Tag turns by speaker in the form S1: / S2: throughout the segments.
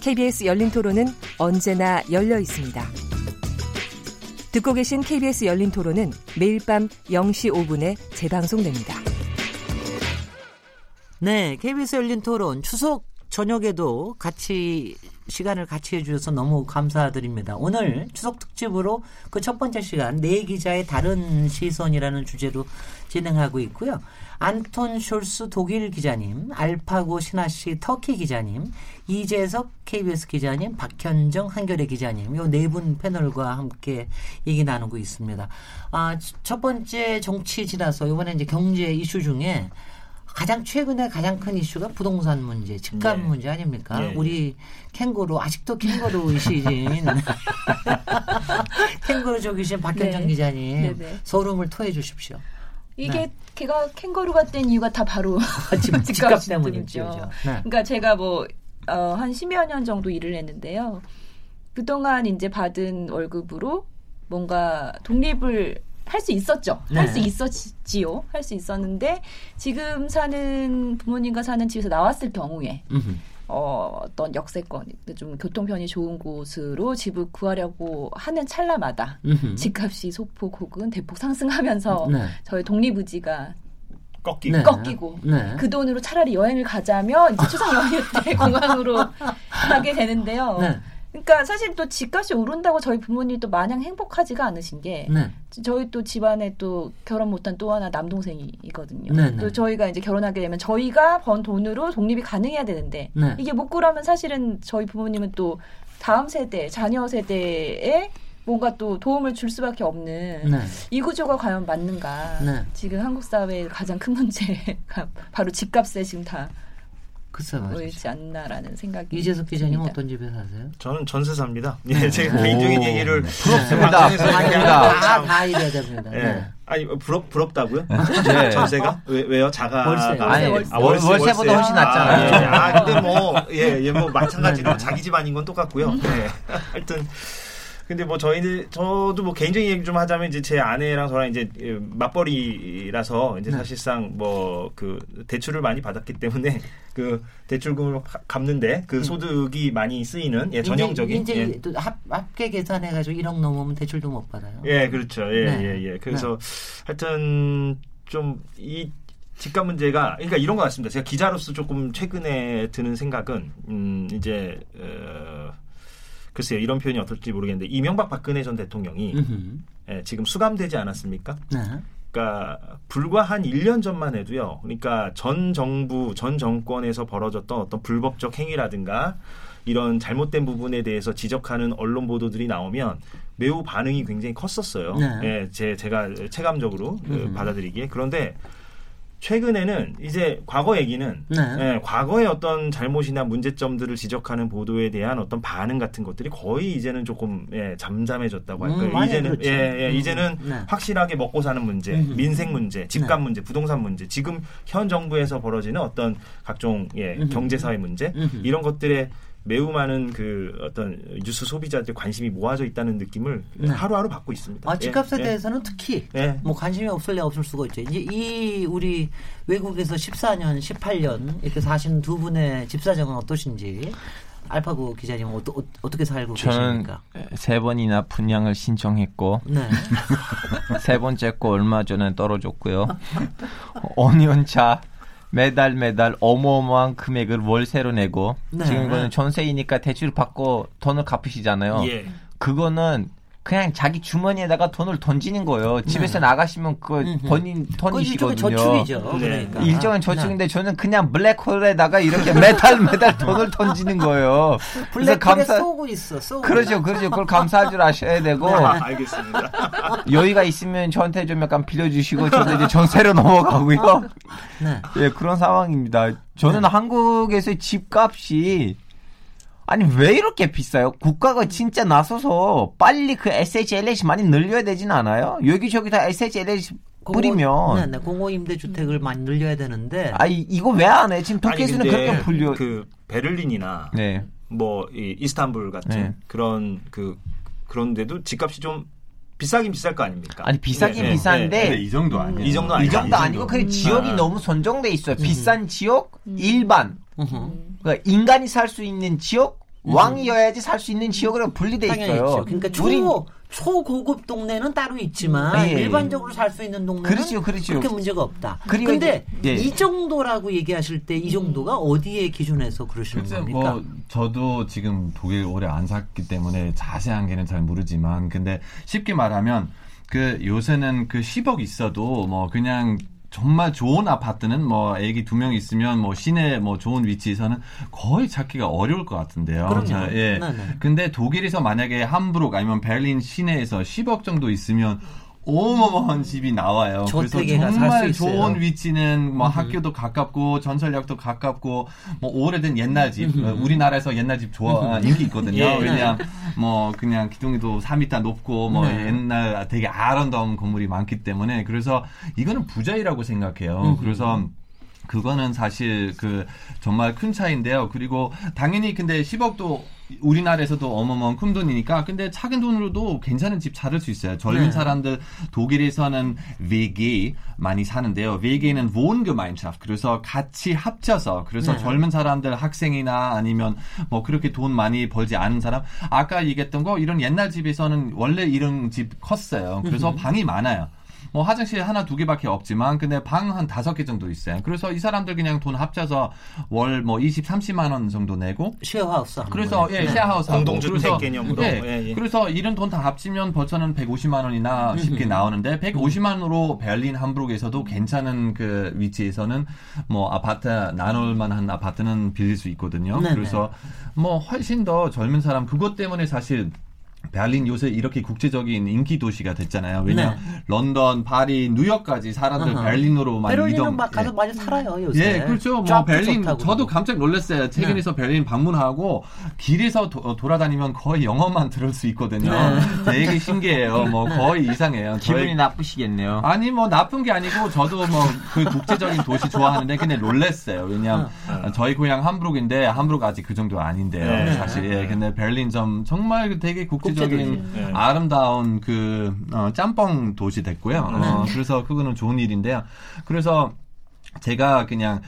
S1: KBS 열린 토론은 언제나 열려 있습니다. 듣고 계신 KBS 열린 토론은 매일 밤 0시 5분에 재방송됩니다.
S2: 네, KBS 열린 토론 추석 저녁에도 같이 시간을 같이 해주셔서 너무 감사드립니다. 오늘 추석 특집으로 그 첫 번째 시간 네 기자의 다른 시선이라는 주제로 진행하고 있고요. 안톤 숄스 독일 기자님, 알파고 신하 씨 터키 기자님, 이재석 KBS 기자님, 박현정 한겨레 기자님, 요 네 분 패널과 함께 얘기 나누고 있습니다. 아, 첫 번째 정치 지나서 이번에 이제 경제 이슈 중에 가장 최근에 가장 큰 이슈가 부동산 문제, 집값 네. 문제 아닙니까? 네. 우리 캥거루 아직도 캥거루이시진 캥거루족이신 박현정 네. 기자님 네네. 네. 소름을 토해 주십시오.
S3: 이게 네. 걔가 캥거루가 된 이유가 다 바로
S2: 집, 집값 때문이죠.
S3: 네. 그러니까 제가 뭐 어, 한 10여 년 정도 일을 했는데요. 그동안 이제 받은 월급으로 뭔가 독립을 할 수 있었죠. 네. 할수 있었지요. 할 수 있었는데 지금 사는 부모님과 사는 집에서 나왔을 경우에 음흠. 어, 어떤 역세권, 좀 교통편이 좋은 곳으로 집을 구하려고 하는 찰나마다 음흠. 집값이 소폭 혹은 대폭 상승하면서 네. 저희 독립의지가
S4: 꺾이고,
S3: 네. 꺾이고 네. 그 돈으로 차라리 여행을 가자면 이제 추석 연휴 때 공항으로 가게 되는데요. 네. 그러니까 사실 또 집값이 오른다고 저희 부모님도 마냥 행복하지가 않으신 게 네. 저희 또 집안에 또 결혼 못한 또 하나 남동생이거든요. 네, 네. 또 저희가 이제 결혼하게 되면 저희가 번 돈으로 독립이 가능해야 되는데 네. 이게 못 그러면 사실은 저희 부모님은 또 다음 세대 자녀 세대에 뭔가 또 도움을 줄 수밖에 없는 네. 이 구조가 과연 맞는가? 네. 지금 한국 사회의 가장 큰 문제가 바로 집값에 지금 다 보이지 않나라는 생각이
S2: 이재석 기자님 어떤 집에 사세요?
S4: 저는 전세 삽니다. 예, 제 개인적인 얘기를
S5: 부럽습니다. 부럽습니다.
S2: 다, 다 이래야 됩니다. 예.
S4: 네. 아니 부럽 부럽다고요? 네. 전세가 왜, 왜요? 자가
S2: 월세.
S5: 아니, 월세. 아, 월세, 월세 보다 훨씬 낫잖아요.
S4: 아, 예. 아 근데 뭐예뭐 예, 뭐 마찬가지로 자기 집 아닌 건 똑같고요. 네. 하여튼 근데 뭐 저희들 저도 뭐 개인적인 얘기 좀 하자면 이제 제 아내랑 저랑 이제 맞벌이라서 이제 네. 사실상 뭐 그 대출을 많이 받았기 때문에 그 대출금을 갚는데 그 음. 소득이 많이 쓰이는 예 전형적인
S2: 이제, 이제 예. 합, 합계 계산해 가지고 1억 넘으면 대출도 못 받아요.
S4: 예, 그렇죠. 예, 네. 예, 예. 그래서 네. 하여튼 좀이 집값 문제가 그러니까 이런 것 같습니다. 제가 기자로서 조금 최근에 드는 생각은 음 이제 어 글쎄요 이런 표현이 어떨지 모르겠는데 이명박 박근혜 전 대통령이 예, 지금 수감되지 않았습니까? 네. 그러니까 불과 한 1년 전만 해도요. 그러니까 전 정부 전 정권에서 벌어졌던 어떤 불법적 행위라든가 이런 잘못된 부분에 대해서 지적하는 언론 보도들이 나오면 매우 반응이 굉장히 컸었어요. 네. 예, 제 제가 체감적으로 그 받아들이기에 그런데 최근에는 이제 과거 얘기는 네. 예, 과거의 어떤 잘못이나 문제점들을 지적하는 보도에 대한 어떤 반응 같은 것들이 거의 이제는 조금 예, 잠잠해졌다고 할까요? 음, 이제는 그렇죠. 예, 예, 음, 이제는 네. 확실하게 먹고 사는 문제, 음, 민생 문제, 집값 네. 문제, 부동산 문제, 지금 현 정부에서 벌어지는 어떤 각종 예, 경제 사회 문제 이런 것들에 매우 많은 그 어떤 뉴스 소비자들 관심이 모아져 있다는 느낌을 네. 하루하루 받고 있습니다.
S2: 아, 집값에 예. 대해서는 특히 예. 뭐 관심이 없을래 없을 수가 있죠. 이제 이 우리 외국에서 14년, 18년 이렇게 사신 두 분의 집 사정은 어떠신지 알파고 기자님은 어떠, 어, 떻게 살고
S5: 저는
S2: 계십니까?
S5: 세 번이나 분양을 신청했고 네. 세 번째 거 얼마 전에 떨어졌고요. 5년차 매달 매달 어마어마한 금액을 월세로 내고 네. 지금 이거는 전세이니까 대출 받고 돈을 갚으시잖아요. 예. 그거는 그냥 자기 주머니에다가 돈을 던지는 거예요. 집에서 네. 나가시면 그거 본인 돈이시거든요.
S2: 저축이죠. 네. 그러니까.
S5: 일정한 저축인데 네. 저는 그냥 블랙홀에다가 이렇게 매달 매달 돈을 던지는 거예요.
S2: 그래서 감사 쏘고 있어. 쏘고
S5: 그렇죠, 그렇죠. 그걸 감사할 줄 아셔야 되고. 네,
S4: 알겠습니다.
S5: 여유가 있으면 저한테 좀 약간 빌려주시고 저도 이제 전세로 넘어가고요. 네. 예, 그런 상황입니다. 저는 네. 한국에서 집값이
S6: 아니 왜 이렇게 비싸요? 국가가 진짜 나서서 빨리 그 SHLH 많이 늘려야 되진 않아요? 여기저기 다 SHLH 뿌리면
S2: 네, 네, 공호 임대 주택을 많이 늘려야 되는데
S6: 아 이거 왜 안 해? 지금 도쿄에서는 그렇게 불려
S4: 그 베를린이나 네. 뭐 이 이스탄불 같은 네. 그런 그 그런데도 집값이 좀 비싸긴 비쌀 거 아닙니까?
S6: 아니 비싸긴 네, 비싼데
S7: 네, 이 정도 아니에요.
S4: 이 정도 아니이
S6: 정도 아니고 그 지역이 아. 너무 선정돼 있어요. 음. 비싼 지역, 음. 일반. 음. 그러니까 인간이 살 수 있는 지역, 왕이어야지 살 수 있는 지역으로 분리돼 있어요.
S2: 그러니까 초 초고급 동네는 따로 있지만 네. 일반적으로 살 수 있는 동네는 그렇죠, 그렇죠. 그렇게 문제가 없다. 그런데 네. 이 정도라고 얘기하실 때 이 정도가 어디에 기준해서 그러시는 겁니까? 뭐
S7: 저도 지금 독일 오래 안 살기 때문에 자세한 게는 잘 모르지만 근데 쉽게 말하면 그 요새는 그 10억 있어도 뭐 그냥 정말 좋은 아파트는 뭐 애기 두 명 있으면 뭐 시내 뭐 좋은 위치에서는 거의 찾기가 어려울 것 같은데요.
S2: 그럼요.
S7: 예. 네네. 근데 독일에서 만약에 함부르크 아니면 베를린 시내에서 10억 정도 있으면 어마어마한 집이 나와요. 그래서 정말 좋은 위치는 뭐 음. 학교도 가깝고 전설역도 가깝고 뭐 오래된 옛날 집 음. 우리나라에서 옛날 집 좋아 음. 인기 있거든요. 예. 왜냐 뭐 그냥 기둥이도 3m 높고 뭐 네. 옛날 되게 아름다운 건물이 많기 때문에 그래서 이거는 부자이라고 생각해요. 그래서 그거는 사실 그 정말 큰 차이인데요. 그리고 당연히 근데 10억도 우리나라에서도 어마어마한 큰 돈이니까 근데 작은 돈으로도 괜찮은 집 찾을 수 있어요. 젊은 네. 사람들 독일에서는 VG 많이 사는데요. VG는 Wohngemeinschaft 그래서 같이 합쳐서 그래서 네. 젊은 사람들 학생이나 아니면 뭐 그렇게 돈 많이 벌지 않은 사람 아까 얘기했던 거 이런 옛날 집에서는 원래 이런 집 컸어요. 그래서 방이 많아요. 뭐 화장실 하나 두 개밖에 없지만 근데 방 한 다섯 개 정도 있어요. 그래서 이 사람들 그냥 돈 합쳐서 월 뭐 20, 30만 원 정도 내고
S2: 쉐어하우스
S7: 그래서 예,
S4: 네.
S7: 쉐어하우스
S4: 공동주택 개념으로
S7: 예, 예, 예. 그래서 이런 돈 다 합치면 벌써는 150만 원이나 쉽게 나오는데 150만으로 베를린 함부르크에서도 괜찮은 그 위치에서는 뭐 아파트 나눌 만한 아파트는 빌릴 수 있거든요. 네네. 그래서 뭐 훨씬 더 젊은 사람 그것 때문에 사실 베를린 요새 이렇게 국제적인 인기 도시가 됐잖아요. 왜냐 네. 런던, 파리, 뉴욕까지 사람들 uh-huh. 베를린으로 많이
S2: 베를린은 이동. 막 가서 예. 많이 살아요 요새.
S7: 예, 그렇죠. 뭐 베를린 저도 깜짝 놀랐어요. 최근에서 네. 베를린 방문하고 길에서 도, 돌아다니면 거의 영어만 들을 수 있거든요. 네. 되게 신기해요. 뭐 거의 이상해요.
S6: 기분이 저희, 나쁘시겠네요.
S7: 아니 뭐 나쁜 게 아니고 저도 뭐 그 국제적인 도시 좋아하는데 근데 놀랐어요. 왜냐면 하 저희 고향 함부르크인데 함부르크 아직 그 정도 아닌데요. 네. 사실. 예. 근데 베를린 좀 정말 되게 국제 국제적인 네. 아름다운 그 어, 짬뽕 도시 됐고요. 어, 네. 그래서 그거는 좋은 일인데요. 그래서 제가 그냥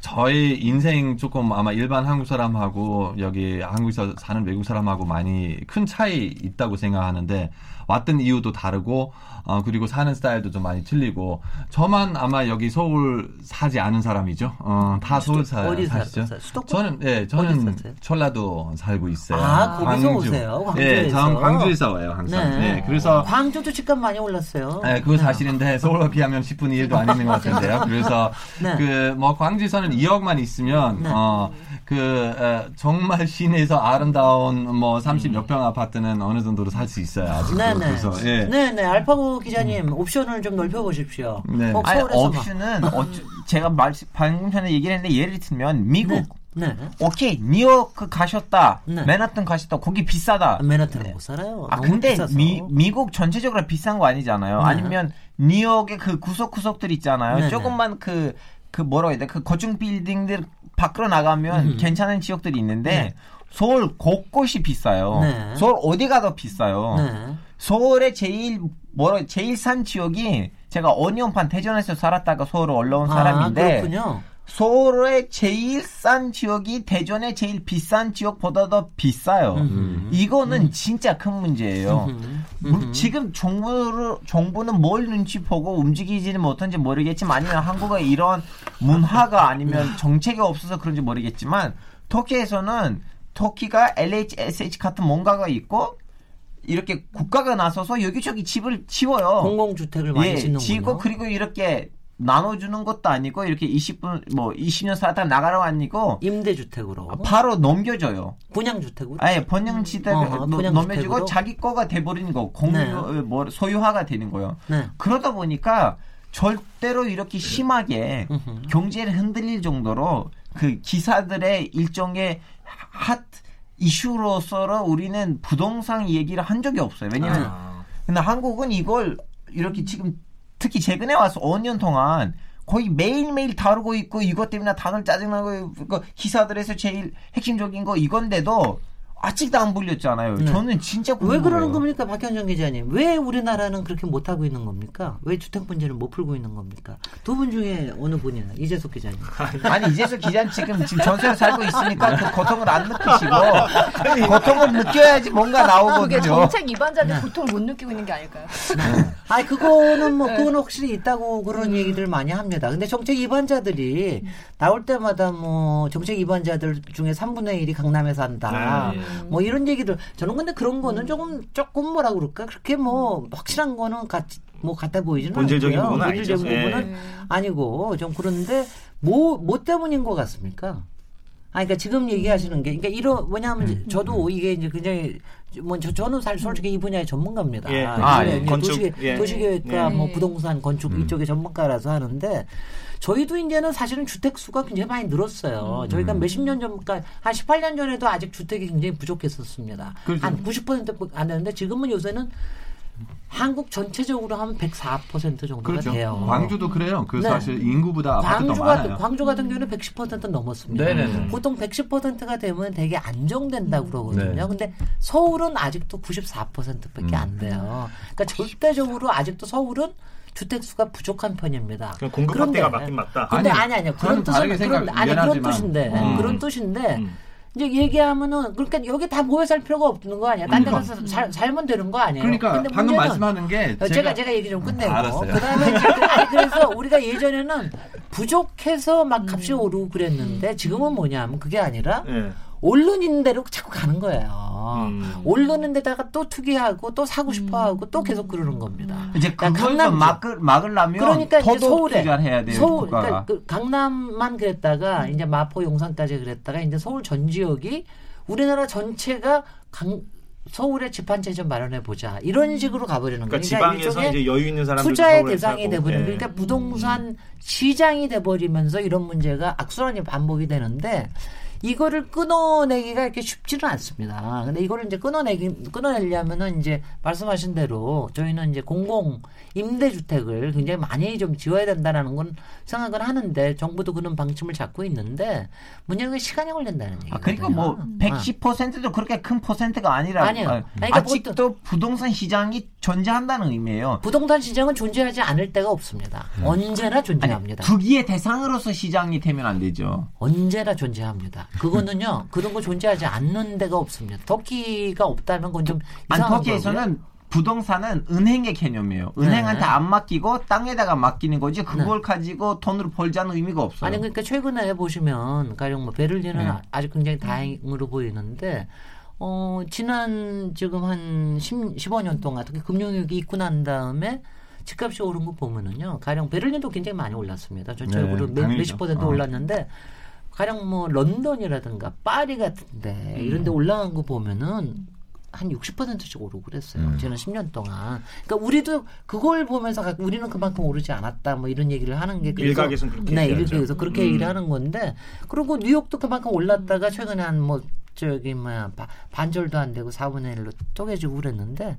S7: 저의 인생 조금 아마 일반 한국 사람하고 여기 한국에서 사는 외국 사람하고 많이 큰 차이 있다고 생각하는데 왔던 이유도 다르고 어, 그리고 사는 스타일도 좀 많이 틀리고 저만 아마 여기 서울 사지 않은 사람이죠. 어, 다 서울 사, 어디 사시죠? 수도권? 저는 예, 저는 전라도 살고 있어요.
S2: 아, 거기서 광주. 오세요? 광주에서.
S7: 예, 저는 광주에서 와요, 항상. 네. 네. 그래서
S2: 광주도 집값 많이 올랐어요.
S7: 네, 그거 사실인데 서울과 비하면 10분의 1도 안 있는 것 같은데요. 그래서 네. 그뭐 광주에서는 2억만 있으면 네. 어, 그 에, 정말 시내에서 아름다운 뭐 30몇 평 아파트는 어느 정도로 살 수 있어요. 아직도.
S2: 네네. 그래서 예. 네네. 알파고 기자님 음. 옵션을 좀 넓혀 보십시오.
S6: 네. 아니, 옵션은 어, 제가 말 방금 전에 얘기를 했는데 예를 들면 미국 네. 네. 오케이 뉴욕 가셨다 네. 맨하튼 가셨다 거기 비싸다
S2: 맨하튼은 못 살아요
S6: 아 근데 미, 미국 전체적으로 비싼 거 아니잖아요 네. 아니면 뉴욕의 그 구석구석들 있잖아요 네, 네. 조금만 그그 그 뭐라고 해야 돼? 그 거중 빌딩들 밖으로 나가면 음. 괜찮은 지역들이 있는데 네. 서울 곳곳이 비싸요. 네. 서울 어디 가도 비싸요. 네. 서울의 제일 뭐라 제일 산 지역이 제가 어니언판 대전에서 살았다가 서울로 올라온 아, 사람인데
S2: 그렇군요.
S6: 서울의 제일 싼 지역이 대전의 제일 비싼 지역보다 더 비싸요. 음흠. 이거는 음. 진짜 큰 문제예요. 음흠. 음흠. 지금 정부를 정부는 뭘 눈치 보고 움직이지는 못한지 모르겠지만 아니면 한국의 이런 문화가 아니면 정책이 없어서 그런지 모르겠지만 터키에서는 터키가 LHSH 같은 뭔가가 있고 이렇게 국가가 나서서 여기저기 집을 지워요.
S2: 공공주택을 많이 예, 짓는군요.
S6: 지고 그리고 이렇게 나눠주는 것도 아니고 이렇게 20분 뭐 20년 살다 나가라고 아니고
S2: 임대주택으로
S6: 바로 넘겨줘요.
S2: 분양주택으로?
S6: 아예 분양주택 어, 넘겨주고 자기 거가 돼버리는 거 공유 네. 어, 뭐 소유화가 되는 거예요. 네. 그러다 보니까 절대로 이렇게 심하게 경제를 흔들릴 정도로 그 기사들의 일종의 핫 이슈로서 우리는 부동산 얘기를 한 적이 없어요. 왜냐면 아. 근데 한국은 이걸 이렇게 지금 특히 최근에 와서 5년 동안 거의 매일매일 다루고 있고 이것 때문에 다들 짜증나고 그 기사들에서 제일 핵심적인 거 이건데도 아직도 안 불렸잖아요. 네. 저는 진짜
S2: 궁금해요. 왜 그러는 겁니까, 박현정 기자님? 왜 우리나라는 그렇게 못 하고 있는 겁니까? 왜 주택 문제를 못 풀고 있는 겁니까? 두 분 중에 어느 분이야? 이재석 기자님.
S6: 아니 이재석 기자는 지금 지금 전세를 살고 있으니까 그 고통을 안 느끼시고 고통을 느껴야지 뭔가 나오거든요. 그게
S3: 정책 위반자들 네. 고통을 못 느끼고 있는 게 아닐까요?
S2: 네. 아니 그거는 뭐 네. 그건 확실히 있다고 그런 음. 얘기들 많이 합니다. 근데 정책 위반자들이 나올 때마다 뭐 정책 위반자들 중에 3분의 1이 강남에 산다. 네. 뭐 이런 얘기들 저는 근데 그런 거는 음. 조금 조금 뭐라 그럴까 그렇게 뭐 확실한 거는 같이 뭐 같아 보이지는
S4: 본질적인
S2: 않고요.
S4: 부분은
S2: 본질적인 아니죠. 부분은 네. 아니고 좀 그런데 뭐뭐 때문인 것 같습니까? 아, 그러니까 지금 얘기하시는 게, 그러니까 이런 뭐냐면 음. 저도 이게 이제 굉장히 뭐 저, 저는 사실 솔직히 이 분야의 전문가입니다. 예. 아, 예. 건축, 도시, 예. 도시계획과 예. 뭐 부동산 건축 음. 이쪽의 전문가라서 하는데 저희도 이제는 사실은 주택 수가 굉장히 많이 늘었어요. 음. 저희가 몇십 년 전까지 한 18년 전에도 아직 주택이 굉장히 부족했었습니다. 그렇죠. 한90%안 되는데 지금은 요새는 한국 전체적으로 하면 104% 정도가
S7: 그렇죠.
S2: 돼요.
S7: 광주도 그래요. 그 네. 사실 인구보다 광주
S2: 같은 광주 같은 경우는 110% 넘었습니다. 네네네. 보통 110%가 되면 되게 안정된다고 그러거든요. 네. 근데 서울은 아직도 94%밖에 음. 안 돼요. 그러니까 절대적으로 아직도 서울은 주택 수가 부족한 편입니다.
S4: 공급 확대가 맞긴 맞다.
S2: 근데 아니 아니요. 그런 뜻은 그런 아니 그런 뜻인데 음. 그런 뜻인데 음. 이제 얘기하면은 그러니까 여기 다 모여 살 필요가 없는 거 아니야? 딴 데 가서 음. 살, 살면 되는 거 아니에요?
S7: 그러니까 방금 말씀하는 게
S2: 제가 제가, 제가 얘기 좀 끝내고 아, 그다음에 아니 그래서 우리가 예전에는 부족해서 막 값이 음. 오르고 그랬는데 지금은 뭐냐면 그게 아니라 네. 오르는 대로 자꾸 가는 거예요. 음. 오르는 데다가 또 투기하고 또 사고 싶어 하고 또 계속 그러는 겁니다.
S6: 이제 그러니까 강남 막을 막으려면 그러니까 이제 서울에 해야 돼요. 서울 그러니까
S2: 그 강남만 그랬다가 이제 마포 용산까지 그랬다가 이제 서울 전 지역이 우리나라 전체가 강, 서울에 집한채 좀 마련해 보자 이런 식으로 가버리는
S4: 거예요. 그러니까, 그러니까 지방에서 이제 여유 있는 사람들
S2: 투자의 대상이 돼버리는 네. 그러니까 부동산 시장이 돼버리면서 이런 문제가 악순환이 반복이 되는데 이거를 끊어내기가 이렇게 쉽지는 않습니다. 근데 이거를 이제 끊어내기, 끊어내려면은 이제 말씀하신 대로 저희는 이제 공공 임대주택을 굉장히 많이 좀 지어야 된다라는 건 생각을 하는데 정부도 그런 방침을 잡고 있는데 문제는 시간이 걸린다는 얘기예요. 아,
S6: 그러니까 뭐 110%도 그렇게 큰 퍼센트가 아니라
S2: 아니요. 아,
S6: 그러니까 아직도 부동산 시장이 존재한다는 의미예요.
S2: 부동산 시장은 존재하지 않을 때가 없습니다. 음. 언제나 존재합니다.
S6: 아니, 투기의 대상으로서 시장이 되면 안 되죠.
S2: 언제나 존재합니다. 그거는요. 그런 거 존재하지 않는 데가 없습니다. 터키가 없다면 그건 좀 이상한
S6: 터키에서는 부동산은 은행의 개념이에요. 은행한테 네. 안 맡기고 땅에다가 맡기는 거지 그걸 네. 가지고 돈으로 벌자는 의미가 없어요.
S2: 아니 그러니까 최근에 보시면 가령 뭐 베를린은 네. 아주 굉장히 다행으로 보이는데 어 지난 지금 한 10, 15년 동안 특히 금융위기 있고 난 다음에 집값이 오른 거 보면은요. 가령 베를린도 굉장히 많이 올랐습니다. 전체적으로 네, 몇십 퍼센트 어. 올랐는데 가령 뭐 런던이라든가 파리 같은데 이런 데 음. 올라간 거 보면은 한 60%씩 오르고 그랬어요. 음. 지난 10년 동안. 그러니까 우리도 그걸 보면서 우리는 그만큼 오르지 않았다 뭐 이런 얘기를 하는 게
S4: 일각에서는 그렇게
S2: 네, 일각에서 그렇게 음. 얘기를 하는 건데 그리고 뉴욕도 그만큼 올랐다가 최근에 한 뭐 저기 뭐야 반절도 안 되고 4분의 1로 쪼개지고 그랬는데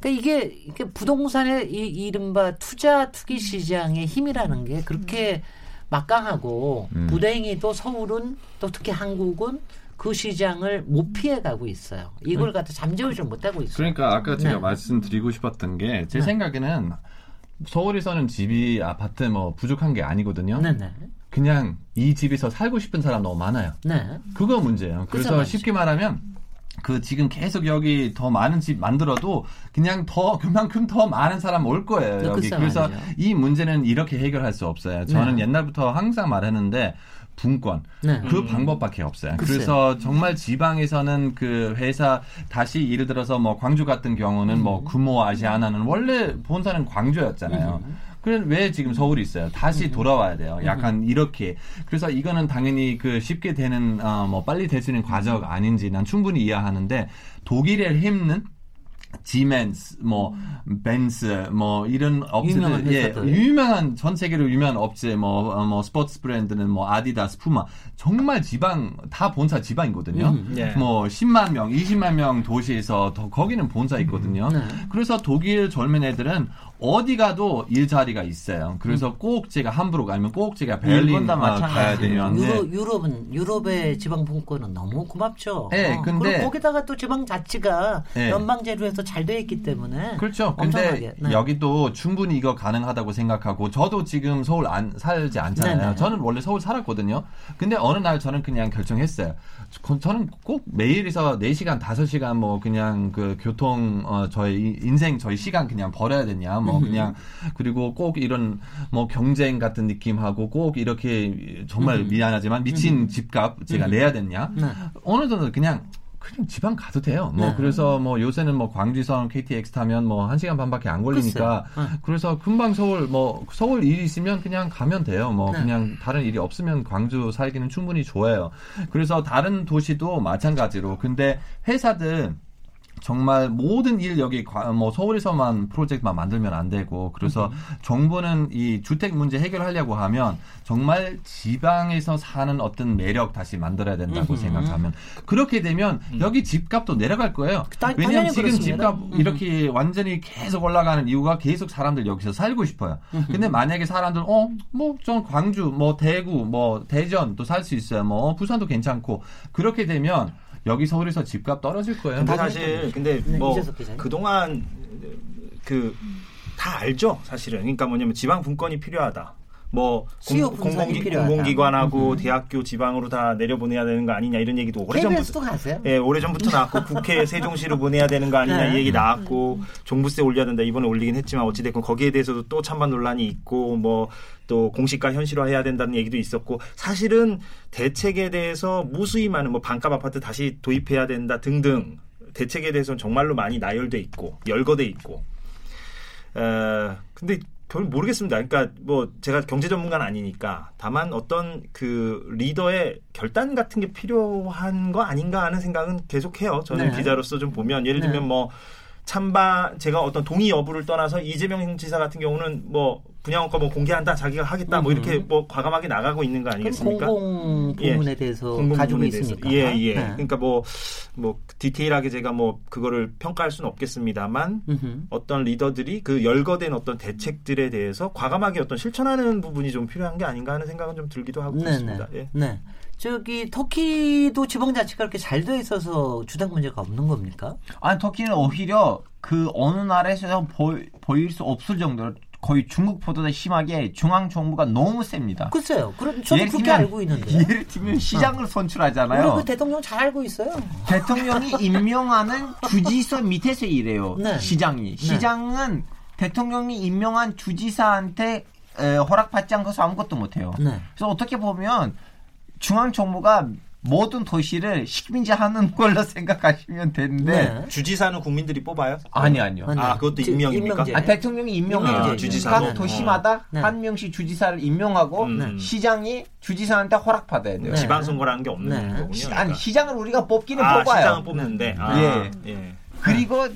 S2: 그러니까 이게 이게 부동산의 이 이른바 투자 투기 시장의 힘이라는 게 그렇게 음. 막강하고 음. 부행이 또 서울은 또 특히 한국은 그 시장을 못 피해가고 있어요. 이걸 갖다 잠재우지 못하고 있어요.
S7: 그러니까 아까 제가 네. 말씀드리고 싶었던 게제 네. 생각에는 서울에서는 집이 아파트 뭐 부족한 게 아니거든요. 네네. 네. 그냥 이 집에서 살고 싶은 사람 너무 많아요. 네. 그거 문제예요. 그래서 쉽게 말하면 그 지금 계속 여기 더 많은 집 만들어도 그냥 더 그만큼 더 많은 사람 올 거예요 네, 여기. 그래서 이 문제는 이렇게 해결할 수 없어요. 저는 네. 옛날부터 항상 말했는데 분권 네. 그 음. 방법밖에 없어요. 글쎄요. 그래서 정말 지방에서는 그 회사 다시 예를 들어서 뭐 광주 같은 경우는 뭐 음. 뭐 금호 아시아나는 원래 본사는 광주였잖아요. 음. 그래 왜 지금 서울이 있어요? 다시 음. 돌아와야 돼요. 약간 이렇게. 그래서 이거는 당연히 그 쉽게 되는 어, 뭐 빨리 될 수 있는 과정 아닌지 난 충분히 이해하는데 독일의 힘은 지멘스, 뭐 벤츠, 뭐 이런 업체들, 예, 유명한 전 세계로 유명한 업체, 뭐, 어, 뭐 스포츠 브랜드는 뭐 아디다스, 푸마 정말 지방 다 본사 지방이거든요. 음, 예. 뭐 10만 명, 20만 명 도시에서 더 거기는 본사 있거든요. 음, 네. 그래서 독일 젊은 애들은 어디 가도 일자리가 있어요. 그래서 음. 꼭 제가 함부르크 아니면 꼭 제가 베를린 어, 가야 되면
S2: 유럽, 유럽은 유럽의 지방 분권은 너무 고맙죠.
S7: 네, 어, 근데
S2: 거기다가 또 지방 자치가 네. 연방제로해서 잘 돼 있기 때문에
S7: 그렇죠. 근데 네. 여기도 충분히 이거 가능하다고 생각하고 저도 지금 서울 안 살지 않잖아요. 네네. 저는 원래 서울 살았거든요. 근데 어느 날 저는 그냥 결정했어요. 저는 꼭 매일에서 4시간, 5시간 뭐 그냥 그 교통 어 저희 인생 저희 시간 그냥 버려야 되냐. 뭐 그냥 그리고 꼭 이런 뭐 경쟁 같은 느낌하고 꼭 이렇게 정말 미안하지만 미친 집값 제가 내야 되냐. 네. 어느 정도 그냥 그냥 지방 가도 돼요. 뭐 네. 그래서 뭐 요새는 뭐 광주선 KTX 타면 뭐 1시간 반밖에 안 걸리니까 네. 그래서 금방 서울 뭐 서울 일이 있으면 그냥 가면 돼요. 뭐 네. 그냥 다른 일이 없으면 광주 살기는 충분히 좋아요. 그래서 다른 도시도 마찬가지로 근데 회사들 정말 모든 일 여기 뭐 서울에서만 프로젝트만 만들면 안 되고 그래서 음. 정부는 이 주택 문제 해결하려고 하면 정말 지방에서 사는 어떤 매력 다시 만들어야 된다고 음. 생각하면 그렇게 되면 음. 여기 집값도 내려갈 거예요. 왜냐하면 지금 그렇습니다. 집값 음. 이렇게 완전히 계속 올라가는 이유가 계속 사람들 여기서 살고 싶어요. 근데 만약에 사람들 어 뭐 전 광주 뭐 대구 뭐 대전 또살수 있어요. 뭐 부산도 괜찮고 그렇게 되면 여기 서울에서 집값 떨어질 거예요.
S4: 근데 사실 근데 네, 뭐 그동안 그 다 알죠 사실은 그러니까 뭐냐면 지방 분권이 필요하다. 뭐 공공, 공공기관하고 음. 대학교 지방으로 다 내려보내야 되는 거 아니냐 이런 얘기도
S2: 오래전부터 가세요?
S4: 예, 오래전부터 나왔고 국회 세종시로 보내야 되는 거 아니냐 네. 이 얘기 나왔고 종부세 올려야 된다 이번에 올리긴 했지만 어찌 됐건 거기에 대해서도 또 찬반 논란이 있고 뭐 또 공시가 현실화해야 된다는 얘기도 있었고 사실은 대책에 대해서 무수히 많은 뭐 반값 아파트 다시 도입해야 된다 등등 대책에 대해서는 정말로 많이 나열돼 있고 열거돼 있고 어, 근데 별 모르겠습니다. 그러니까 뭐 제가 경제 전문가는 아니니까 다만 어떤 그 리더의 결단 같은 게 필요한 거 아닌가 하는 생각은 계속해요. 저는 네. 기자로서 좀 보면 예를 들면 네. 뭐 찬반 제가 어떤 동의 여부를 떠나서 이재명 지사 같은 경우는 뭐 분양업과 뭐 공개한다 자기가 하겠다 뭐 이렇게 뭐 과감하게 나가고 있는 거 아니겠습니까?
S2: 공공 부문에 예. 대해서 공공 가지고 있으니까.
S4: 예, 예. 네. 그러니까 뭐뭐 뭐 디테일하게 제가 뭐 그거를 평가할 수는 없겠습니다만 음흠. 어떤 리더들이 그 열거된 어떤 대책들에 대해서 과감하게 어떤 실천하는 부분이 좀 필요한 게 아닌가 하는 생각은 좀 들기도 하고 네네. 있습니다. 예.
S2: 네. 저기 터키도 지방자치가 그렇게 잘 돼 있어서 주당 문제가 없는 겁니까?
S6: 아니 터키는 오히려 그 어느 나라에서 보일 수 없을 정도로 거의 중국보다 심하게 중앙 정부가 너무 셉니다.
S2: 글쎄요. 그럼 저도 그렇게 들면, 알고 있는데.
S6: 예를 들면 시장을 어. 선출하잖아요.
S2: 우리 그 대통령 잘 알고 있어요.
S6: 대통령이 임명하는 주지사 밑에서 일해요. 네. 시장이. 네. 시장은 대통령이 임명한 주지사한테 에, 허락받지 않고서 아무것도 못해요. 네. 그래서 어떻게 보면 중앙 정부가 모든 도시를 식민지하는 걸로 생각하시면 되는데
S4: 네. 주지사는 국민들이 뽑아요?
S6: 아니 아니요.
S4: 아 그것도 임명입니까?
S6: 아, 대통령이 임명해요. 아, 주지사 각 도시마다 네. 한 명씩 주지사를 임명하고 음. 시장이 주지사한테 허락받아야 돼요.
S4: 네. 지방선거라는 게 없는 네. 거군요.
S6: 시, 아니 시장을 우리가 뽑기는 아, 뽑아요.
S4: 시장은 뽑는데. 아,
S6: 예. 예. 그리고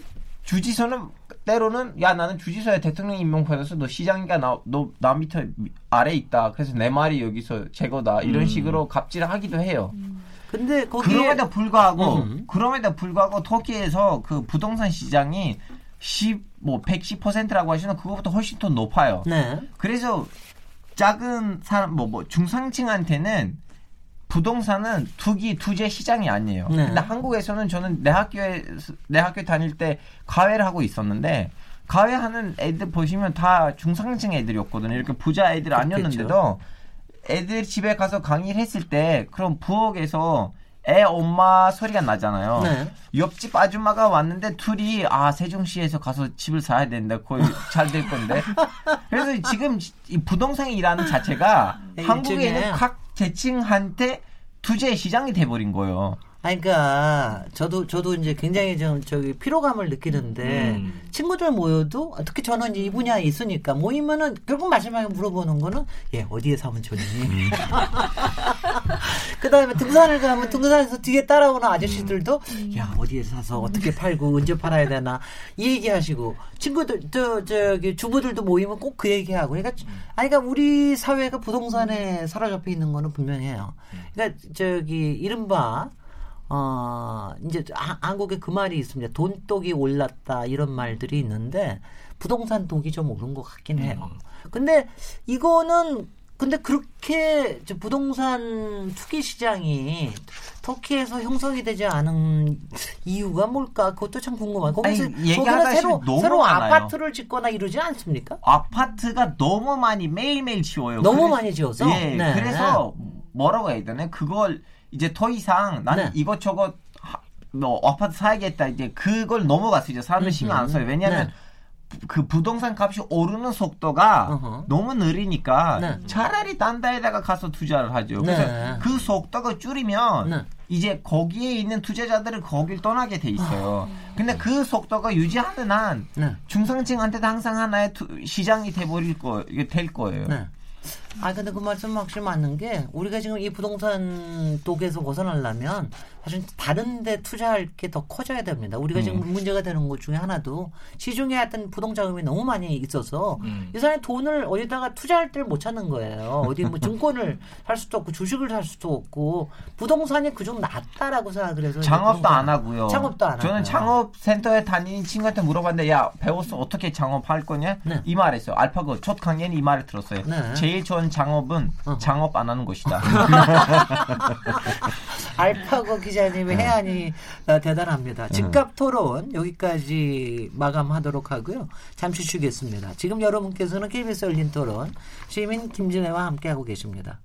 S6: 주지사는 때로는 야 나는 주지사에 대통령 임명 받아서 너 시장이가 나너나 밑에 아래 있다. 그래서 내 말이 여기서 제거다. 이런 음. 식으로 갑질하기도 해요. 음.
S2: 근데 거기에
S6: 그럼에도 불구하고 음. 그럼에도 불구하고 터키에서 그 부동산 시장이 10뭐 110%라고 하시면 그거보다 훨씬 더 높아요. 네. 그래서 작은 사람 뭐, 뭐 중상층한테는 부동산은 투기 투재 시장이 아니에요. 네. 근데 한국에서는 저는 내 학교에 내 학교 다닐 때 과외를 하고 있었는데 과외하는 애들 보시면 다 중상층 애들이었거든요. 이렇게 부자 애들 아니었는데도 애들 집에 가서 강의를 했을 때 그럼 부엌에서 애 엄마 소리가 나잖아요. 네. 옆집 아줌마가 왔는데 둘이 아 세종시에서 가서 집을 사야 된다. 거의 잘 될 건데. 그래서 지금 이 부동산이 일하는 자체가 한국에 있는 각 계층한테 투자의 시장이 돼버린 거예요.
S2: 아니, 그러니까 저도 저도 이제 굉장히 좀 저기 피로감을 느끼는데 음. 친구들 모여도 특히 저는 이제 이 분야에 있으니까 모이면은 결국 마지막에 물어보는 거는 예 어디에 사면 좋니? 음. 그 그다음에 등산을 가면 등산에서 뒤에 따라오는 아저씨들도 음. 야 어디에 사서 어떻게 팔고 언제 팔아야 되나 이 얘기하시고 친구들 저 저기 주부들도 모이면 꼭 그 얘기하고 그러니까 아니 그러니까 우리 사회가 부동산에 사로잡혀 있는 거는 분명해요. 그러니까 저기 이른바 어, 이제 아, 한국에 그 말이 있습니다. 돈독이 올랐다 이런 말들이 있는데 부동산 독이 좀 오른 것 같긴 해요. 근데 이거는 근데 그렇게 부동산 투기 시장이 터키에서 형성이 되지 않은 이유가 뭘까? 그것도 참 궁금해요. 거기서 거기는 새로 새로 많아요. 아파트를 짓거나 이러지 않습니까?
S6: 아파트가 너무 많이 매일매일 지어요.
S2: 너무 그래서, 많이 지어서.
S6: 예. 네. 그래서 뭐라고 해야 되나? 그걸 이제 더 이상 나는 네. 이것저것 뭐 아파트 사야겠다 이제 그걸 넘어갔어요. 이제 사람들 신경 안 써요. 왜냐하면 네. 그 부동산 값이 오르는 속도가 uh-huh. 너무 느리니까 네. 차라리 딴 데에다가 가서 투자를 하죠. 그래서 네. 그 속도가 줄이면 네. 이제 거기에 있는 투자자들은 거길 떠나게 돼 있어요. 아. 근데 그 속도가 유지하는 한 네. 중상층한테도 항상 하나의 투, 시장이 돼버릴 거, 될 거예요. 네.
S2: 아 근데 그 말씀 확실히 맞는 게 우리가 지금 이 부동산 독에서 벗어나려면 사실 다른 데 투자할 게 더 커져야 됩니다. 우리가 음. 지금 문제가 되는 것 중에 하나도 시중에 하여튼 부동자금이 너무 많이 있어서 음. 이 사람이 돈을 어디다가 투자할 때를 못 찾는 거예요. 어디 뭐 증권을 살 수도 없고 주식을 살 수도 없고 부동산이 그중 낫다라고 생각을 해서
S6: 창업도 안 하고요.
S2: 창업도 안
S6: 저는 창업 센터에 다니는 친구한테 물어봤는데 야 배웠어 어떻게 창업할 거냐? 네. 이 말했어요. 알파고 첫 강의는 이 말을 들었어요. 네. 제일 좋은 창업은 어. 창업 안 하는 것이다.
S2: 알파고 기자님의 네. 해안이 어, 대단합니다. 네. 집값 토론 여기까지 마감하도록 하고요. 잠시 쉬겠습니다. 지금 여러분께서는 KBS 열린 토론 시민 김진애와 함께하고 계십니다.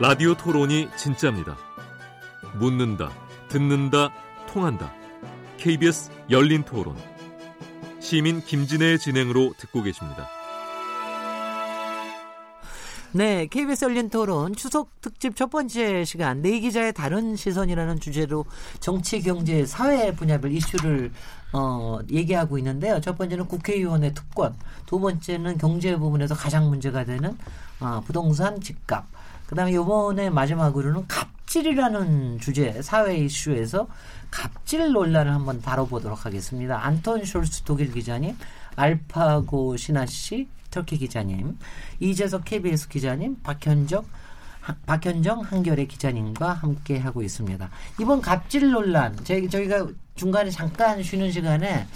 S8: 라디오 토론이 진짜입니다. 묻는다, 듣는다, 통한다. KBS 열린 토론. 시민 김진애의 진행으로 듣고 계십니다.
S2: 네, KBS 열린 토론 추석 특집 첫 번째 시간 네 기자의 다른 시선이라는 주제로 정치, 경제, 사회 분야별 이슈를 어, 얘기하고 있는데요. 첫 번째는 국회의원의 특권, 두 번째는 경제 부분에서 가장 문제가 되는 어, 부동산 집값. 그다음에 이번에 마지막으로는 갑질이라는 주제 사회 이슈에서 갑질 논란을 한번 다뤄보도록 하겠습니다. 안톤 숄스 독일 기자님, 알파고 신하 씨, 터키 기자님, 이재석 KBS 기자님, 박현적 박현정 한결의 기자님과 함께 하고 있습니다. 이번 갑질 논란 저희 저희가 중간에 잠깐 쉬는 시간에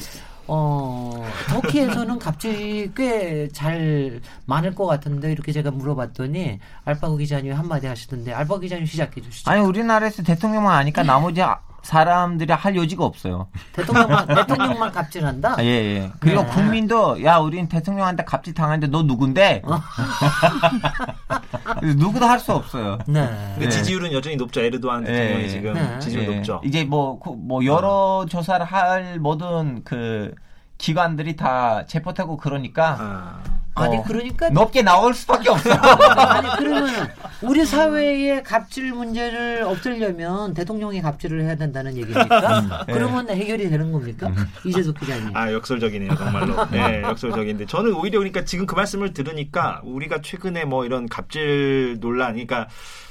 S2: 어, 터키에서는 갑질이 꽤 잘 많을 것 같은데 이렇게 제가 물어봤더니 알파고 기자님이 한마디 하시던데 알파고 기자님 시작해 주시죠.
S6: 아니 우리나라에서 대통령만 아니까 나머지 사람들이 할 여지가 없어요.
S2: 대통령만 대통령만 갑질한다.
S6: 아, 예 예. 그리고 네. 국민도 야 우린 대통령한테 갑질 당하는데 너 누군데? 어. 누구도 할 수 없어요.
S4: 네. 네. 지지율은 여전히 높죠. 에르도안 대통령이 네. 지금 네. 지지율 예. 높죠.
S6: 이제 뭐뭐 뭐 여러 조사를 할 모든 그 기관들이 다 체포되고 그러니까. 아.
S2: 아니 어, 그러니까
S6: 높게 나올 수밖에 없어.
S2: 아니 그러면 우리 사회의 갑질 문제를 없애려면 대통령이 갑질을 해야 된다는 얘기입니까? 음, 네. 그러면 해결이 되는 겁니까? 음. 이재석 기자님.
S4: 아 역설적이네요 정말로. 네 역설적인데 저는 오히려 그러니까 지금 그 말씀을 들으니까 우리가 최근에 뭐 이런 갑질 논란, 그러니까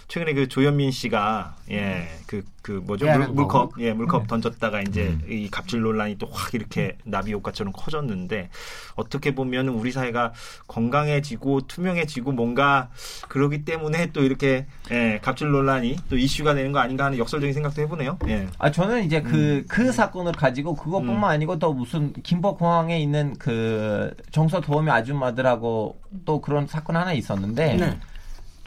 S4: 최근에 그 조현민 씨가 예 그그 그 뭐죠 물, 물컵 예 물컵 네. 던졌다가 이제 음. 이 갑질 논란이 또 확 이렇게 나비 효과처럼 커졌는데 어떻게 보면 우리 사회가 건강해지고 투명해지고 뭔가 그러기 때문에 또 이렇게 예 갑질 논란이 또 이슈가 되는 거 아닌가 하는 역설적인 생각도 해보네요. 예.
S6: 아 저는 이제 그그 음. 그 사건을 가지고 그것뿐만 음. 아니고 또 무슨 김포공항에 있는 그 정서 도우미 아줌마들하고 또 그런 사건 하나 있었는데. 네.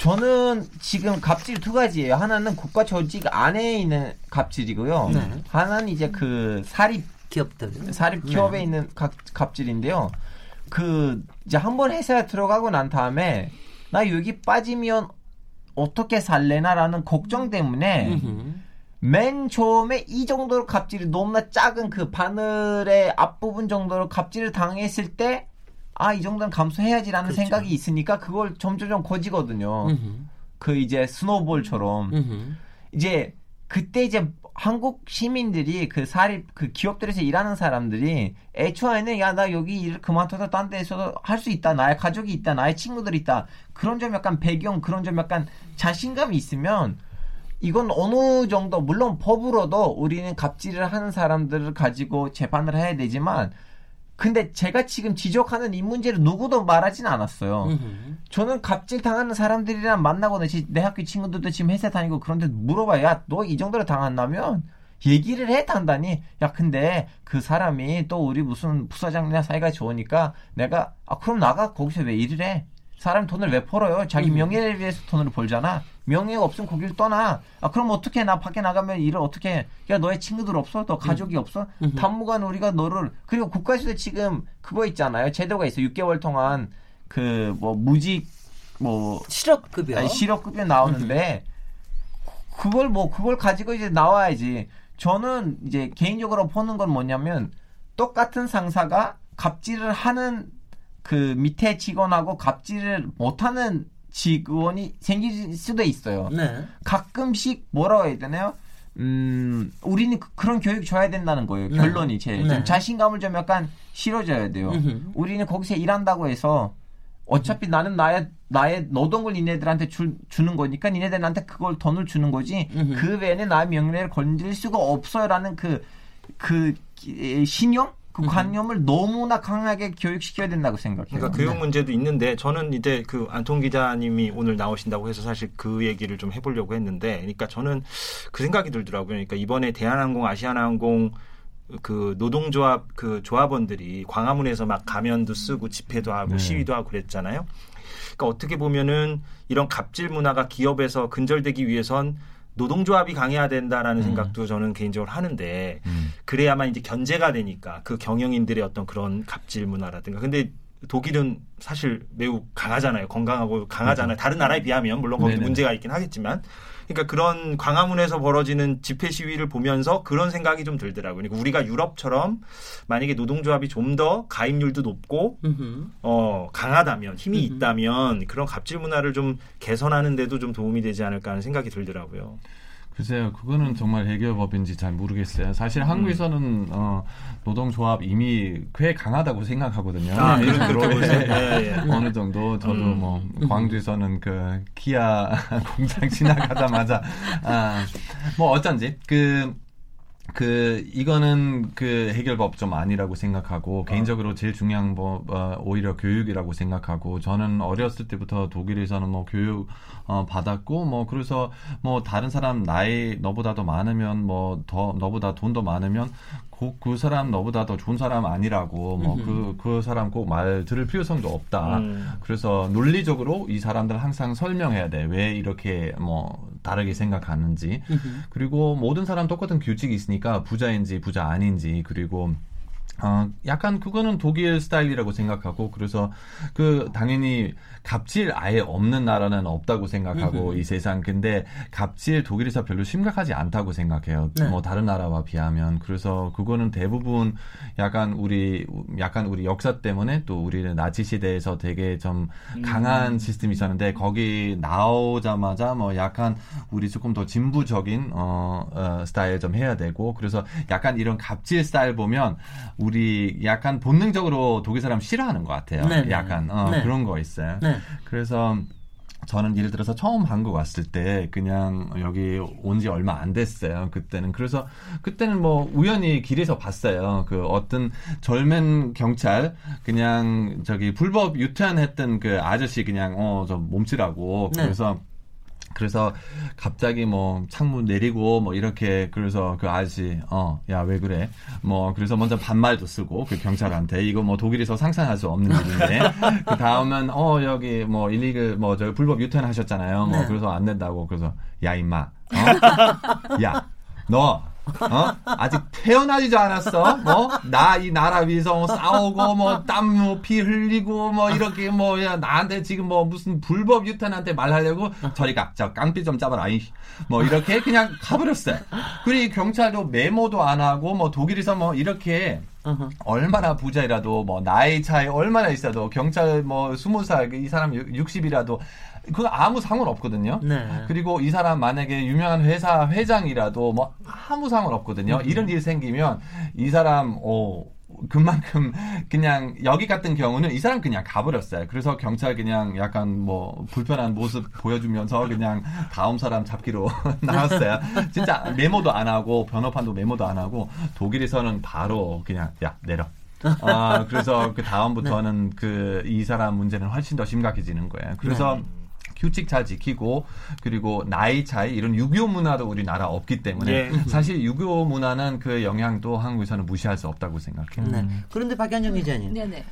S6: 저는 지금 갑질 두 가지예요. 하나는 국가 조직 안에 있는 갑질이고요. 네. 하나는 이제 그 사립
S2: 기업들,
S6: 사립 기업에 네. 있는 갑, 갑질인데요. 그 이제 한 번 회사에 들어가고 난 다음에 나 여기 빠지면 어떻게 살래나라는 걱정 때문에 맨 처음에 이 정도로 갑질이 너무나 작은 그 바늘의 앞부분 정도로 갑질을 당했을 때 아, 이 정도는 감수해야지라는 그렇죠. 생각이 있으니까 그걸 점점점 커지거든요. 음흠. 그 이제 스노볼처럼. 음흠. 이제 그때 이제 한국 시민들이 그 사립 그 기업들에서 일하는 사람들이 애초에는 야 나 여기 일을 그만둬서 딴 데에서도 할 수 있다 나의 가족이 있다 나의 친구들이 있다 그런 점 약간 배경 그런 점 약간 자신감이 있으면 이건 어느 정도 물론 법으로도 우리는 갑질을 하는 사람들을 가지고 재판을 해야 되지만 근데 제가 지금 지적하는 이 문제를 누구도 말하진 않았어요. 으흠. 저는 갑질 당하는 사람들이랑 만나고 내 학교 친구들도 지금 회사 다니고 그런데 물어봐야 야, 너 이 정도로 당한다면? 얘기를 해 단단히. 야 근데 그 사람이 또 우리 무슨 부사장이나 사이가 좋으니까 내가 아 그럼 나가. 거기서 왜 일을 해? 사람 돈을 왜 벌어요? 자기 음. 명예를 위해서 돈을 벌잖아 명예가 없으면 거기를 떠나. 아 그럼 어떻게 나 밖에 나가면 일을 어떻게 해? 야 너의 친구들 없어? 너 가족이 음. 없어? 음. 당무관 우리가 너를 그리고 국가에서 지금 그거 있잖아요. 제도가 있어. 6개월 동안 그 뭐 무직 뭐
S2: 실업급여
S6: 아니, 실업급여 나오는데 그걸 뭐 그걸 가지고 이제 나와야지. 저는 이제 개인적으로 보는 건 뭐냐면 똑같은 상사가 갑질을 하는 그 밑에 직원하고 갑질을 못하는 직원이 생길 수도 있어요. 네. 가끔씩 뭐라고 해야 되나요? 음, 우리는 그, 런 교육 줘야 된다는 거예요. 네. 결론이 제 네. 자신감을 좀 약간 실어줘야 돼요. 으흠. 우리는 거기서 일한다고 해서 어차피 음. 나는 나의 나의 노동을 니네들한테 주, 주는 거니까 니네들한테 그걸 돈을 주는 거지. 으흠. 그 외에는 나의 명예를 건드릴 수가 없어요라는 그그 그 신용 그 관념을 너무나 강하게 교육시켜야 된다고 생각해요.
S4: 그러니까 교육 네. 문제도 있는데 저는 이제 그 안통 기자님이 오늘 나오신다고 해서 사실 그 얘기를 좀 해보려고 했는데, 그러니까 저는 그 생각이 들더라고요. 그러니까 이번에 대한항공, 아시아나항공 그 노동조합 그 조합원들이 광화문에서 막 가면도 쓰고 집회도 하고 네. 시위도 하고 그랬잖아요. 그러니까 어떻게 보면은 이런 갑질 문화가 기업에서 근절되기 위해선 노동조합이 강해야 된다라는 음. 생각도 저는 개인적으로 하는데 음. 그래야만 이제 견제가 되니까 그 경영인들의 어떤 그런 갑질 문화라든가. 근데 독일은 사실 매우 강하잖아요. 건강하고 강하잖아요. 다른 나라에 비하면 물론 거기 문제가 있긴 하겠지만 그러니까 그런 광화문에서 벌어지는 집회 시위를 보면서 그런 생각이 좀 들더라고요. 그러니까 우리가 유럽처럼 만약에 노동조합이 좀 더 가입률도 높고 어 강하다면 힘이 있다면 그런 갑질 문화를 좀 개선하는데도 좀 도움이 되지 않을까 하는 생각이 들더라고요.
S7: 글쎄요, 그거는 정말 해결법인지 잘 모르겠어요. 사실 한국에서는 음. 어, 노동조합 이미 꽤 강하다고 생각하거든요.
S4: 아, 네, 그렇게 보세요.
S7: 예, 예. 어느 정도 저도 음. 뭐 광주에서는 그 기아 공장 지나가자마자 아, 뭐 어쩐지 그 그 이거는 그 해결법 좀 아니라고 생각하고 어. 개인적으로 제일 중요한 법 어, 오히려 교육이라고 생각하고 저는 어렸을 때부터 독일에서는 뭐 교육 어, 받았고 뭐 그래서 뭐 다른 사람 나이 너보다 더 많으면 뭐 더 너보다 돈 더 많으면 그, 그 사람 너보다 더 좋은 사람 아니라고 뭐 그그 그 사람 꼭 말 들을 필요성도 없다. 음. 그래서 논리적으로 이 사람들 항상 설명해야 돼. 왜 이렇게 뭐 다르게 생각하는지. 그리고 모든 사람 똑같은 규칙이 있으니까 부자인지 부자 아닌지 그리고 어, 약간 그거는 독일 스타일이라고 생각하고 그래서 그 당연히 갑질 아예 없는 나라는 없다고 생각하고 이 세상 근데 갑질 독일에서 별로 심각하지 않다고 생각해요. 네. 뭐 다른 나라와 비하면 그래서 그거는 대부분 약간 우리 약간 우리 역사 때문에 또 우리는 나치 시대에서 되게 좀 음. 강한 시스템이 있었는데 거기 나오자마자 뭐 약간 우리 조금 더 진부적인 어, 어 스타일 좀 해야 되고 그래서 약간 이런 갑질 스타일 보면 우리 약간 본능적으로 독일 사람 싫어하는 것 같아요. 네, 네. 약간 어, 네. 그런 거 있어요. 네. 그래서 저는 예를 들어서 처음 한국 왔을 때 그냥 여기 온 지 얼마 안 됐어요. 그때는 그래서 그때는 뭐 우연히 길에서 봤어요. 그 어떤 젊은 경찰 그냥 저기 불법 유턴했던 그 아저씨 그냥 어 저 몸치라고 네. 그래서 그래서 갑자기 뭐 창문 내리고 뭐 이렇게 그래서 그 아저씨 어 야 왜 그래 뭐 그래서 먼저 반말도 쓰고 그 경찰한테 이거 뭐 독일에서 상상할 수 없는 일인데 그 다음은 어 여기 뭐 일리그 뭐 저 불법 유턴 하셨잖아요 뭐 네. 그래서 안 된다고 그래서 야 임마 어? 야너 어? 아직 태어나지도 않았어. 뭐? 나 이 나라 위해서 뭐 싸우고 뭐 땀 뭐 피 흘리고 뭐 이렇게 뭐 야 나한테 지금 뭐 무슨 불법 유탄한테 말하려고 저리 가. 저 깡피 좀 잡아라. 이. 뭐 이렇게 그냥 가버렸어요. 그리고 경찰도 메모도 안 하고 뭐 독일에서 뭐 이렇게. 얼마나 부자이라도 뭐 나이 차이 얼마나 있어도 경찰 뭐 스무 살 이 사람 60이라도 그거 아무 상관 없거든요. 네. 그리고 이 사람 만약에 유명한 회사 회장이라도 뭐 아무 상관 없거든요. 음. 이런 일 생기면 이 사람 어 그만큼 그냥 여기 같은 경우는 이 사람 그냥 가버렸어요. 그래서 경찰 그냥 약간 뭐 불편한 모습 보여주면서 그냥 다음 사람 잡기로 나왔어요. 진짜 메모도 안 하고 변호판도 메모도 안 하고 독일에서는 바로 그냥 야 내려. 아 그래서 그 다음부터는 네. 그이 사람 문제는 훨씬 더 심각해지는 거예요. 그래서 네. 규칙 잘 지키고 그리고 나이 차이 이런 유교 문화도 우리나라 없기 때문에 예. 사실 유교 문화는 그 영향도 한국에서는 무시할 수 없다고 생각해요. 네.
S2: 그런데 박현정 기자님. 네네.